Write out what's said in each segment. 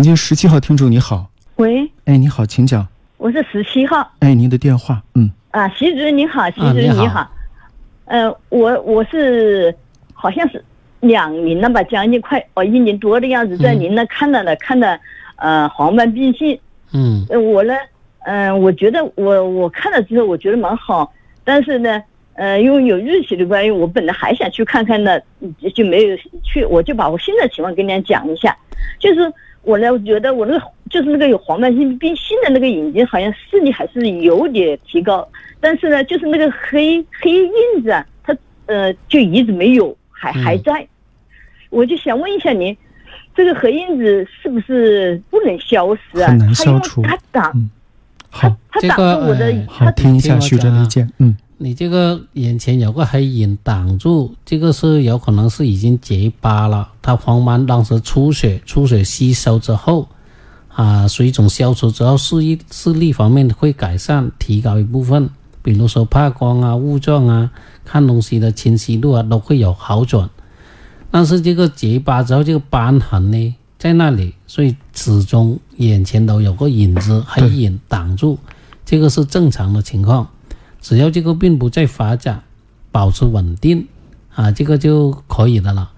平津十七号听众你好，喂，哎，你好，请讲。我是十七号。哎，您的电话，嗯，啊，习主任你好，习啊你好主任你好，呃，我我是好像是两年了吧，将近快哦一年多的样子，在嗯您那看到了看到呃黄斑变性，嗯。呃我呢，嗯、我觉得我我看了之后我觉得蛮好，但是呢。呃，因为有日期的关系，我本来还想去看看的，嗯就没有去。我就把我现在情况跟大家讲一下，就是我呢，我觉得我那个就是那个有黄斑性变性的那个眼睛，好像视力还是有点提高，但是呢，就是那个黑黑印子啊，它呃就一直没有，还还嗯在。我就想问一下您，这个黑印子是不是不能消失啊？很难它因为消除它挡，嗯，它好，它挡这个住我的呃，好，它听一下徐哲的意见，嗯，你这个眼前有个黑影挡住，这个是有可能是已经结疤了。它黄斑当时出血，出血吸收之后，啊，水肿消除之后，视力视力方面会改善，提高一部分，比如说怕光啊、雾状啊、看东西的清晰度啊，都会有好转。但是这个结疤之后，这个斑痕呢在那里，所以始终眼前都有个影子、黑影挡住，这个是正常的情况。只要这个病不再发展，保持稳定啊，这个就可以的了。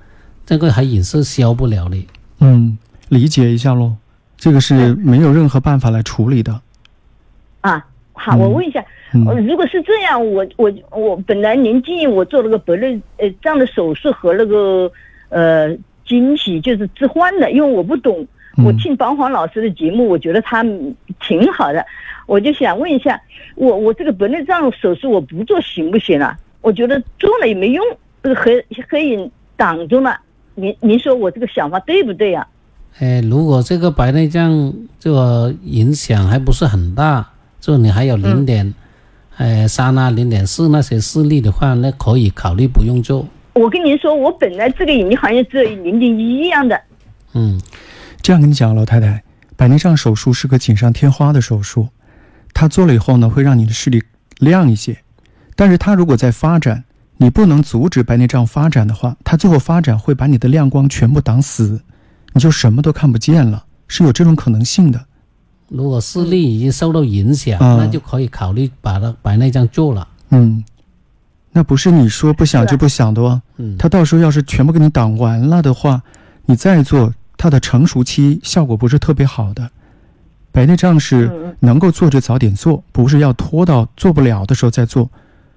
这个还也是消不了的。嗯，理解一下喽，这个是没有任何办法来处理的，啊，好，嗯。我问一下，如果是这样，我我我本来您建议我做了个白内呃这样的手术和那个呃惊喜，就是置换的，因为我不懂，嗯我听邦黄老师的节目，我觉得他挺好的，我就想问一下，我我这个白内障手术我不做行不行啊？我觉得做了也没用，这个黑黑影挡住了，您您说我这个想法对不对啊？哎，如果这个白内障这个影响还不是很大，就你还有零点，呃三啊零点四那些视力的话，那可以考虑不用做。我跟您说，我本来这个眼睛好像只有零点一一样的，嗯，这样跟你讲，老太太，白内障手术是个锦上添花的手术，它做了以后呢，会让你的视力亮一些，但是它如果在发展，你不能阻止白内障发展的话，它最后发展会把你的亮光全部挡死，你就什么都看不见了，是有这种可能性的。如果视力已经受到影响，嗯那就可以考虑把它白内障做了。嗯，那不是你说不想就不想的哦。嗯，它到时候要是全部给你挡完了的话，你再做，它的成熟期效果不是特别好的。白内障是嗯能够做就早点做，不是要拖到做不了的时候再做，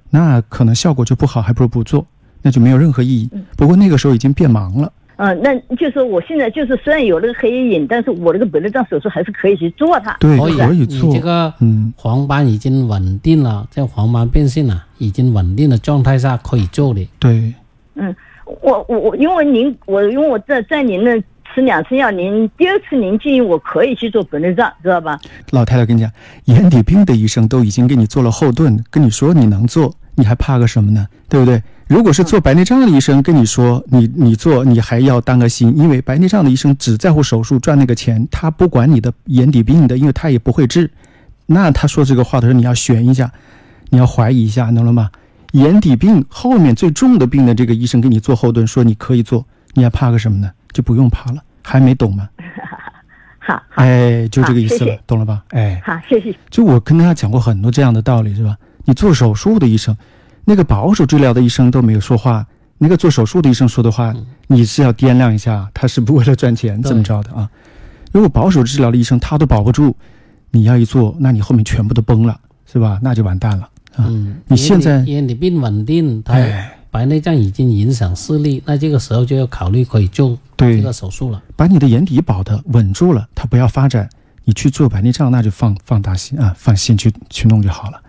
那可能效果就不好，还不如不做，那就没有任何意义。不过那个时候已经变盲了。嗯，那就是我现在就是虽然有那个黑影，但是我那个白内障手术还是可以去做它。对，可以做。这个嗯，黄斑已经稳定了，在黄斑变性了，已经稳定的状态下可以做的。对，嗯，我我我，因为您我因为我在在您那吃两次药，您第二次您建议我可以去做白内障，知道吧？老太太跟你讲，眼底病的医生都已经给你做了后盾，跟你说你能做，你还怕个什么呢？对不对？如果是做白内障的医生跟你说你你做，你还要担个心，因为白内障的医生只在乎手术赚那个钱，他不管你的眼底病的，因为他也不会治。那他说这个话的时候，你要悬一下，你要怀疑一下，能了吗？眼底病后面最重的病的这个医生给你做后盾，说你可以做，你还怕个什么呢？就不用怕了，还没懂吗？好，好，哎，就这个意思了，谢谢懂了吧？哎。好，谢谢。就我跟大家讲过很多这样的道理，是吧？你做手术的医生，那个保守治疗的医生都没有说话，那个做手术的医生说的话，你是要掂量一下，他是不为了赚钱对这么着的啊？如果保守治疗的医生他都保不住，你要一做，那你后面全部都崩了，是吧？那就完蛋了啊！嗯，你现在眼底眼底病稳定，他哎，白内障已经影响视力，那这个时候就要考虑可以做对这个手术了。把你的眼底保的稳住了，它不要发展，你去做白内障，那就放放大心啊，放心去去弄就好了。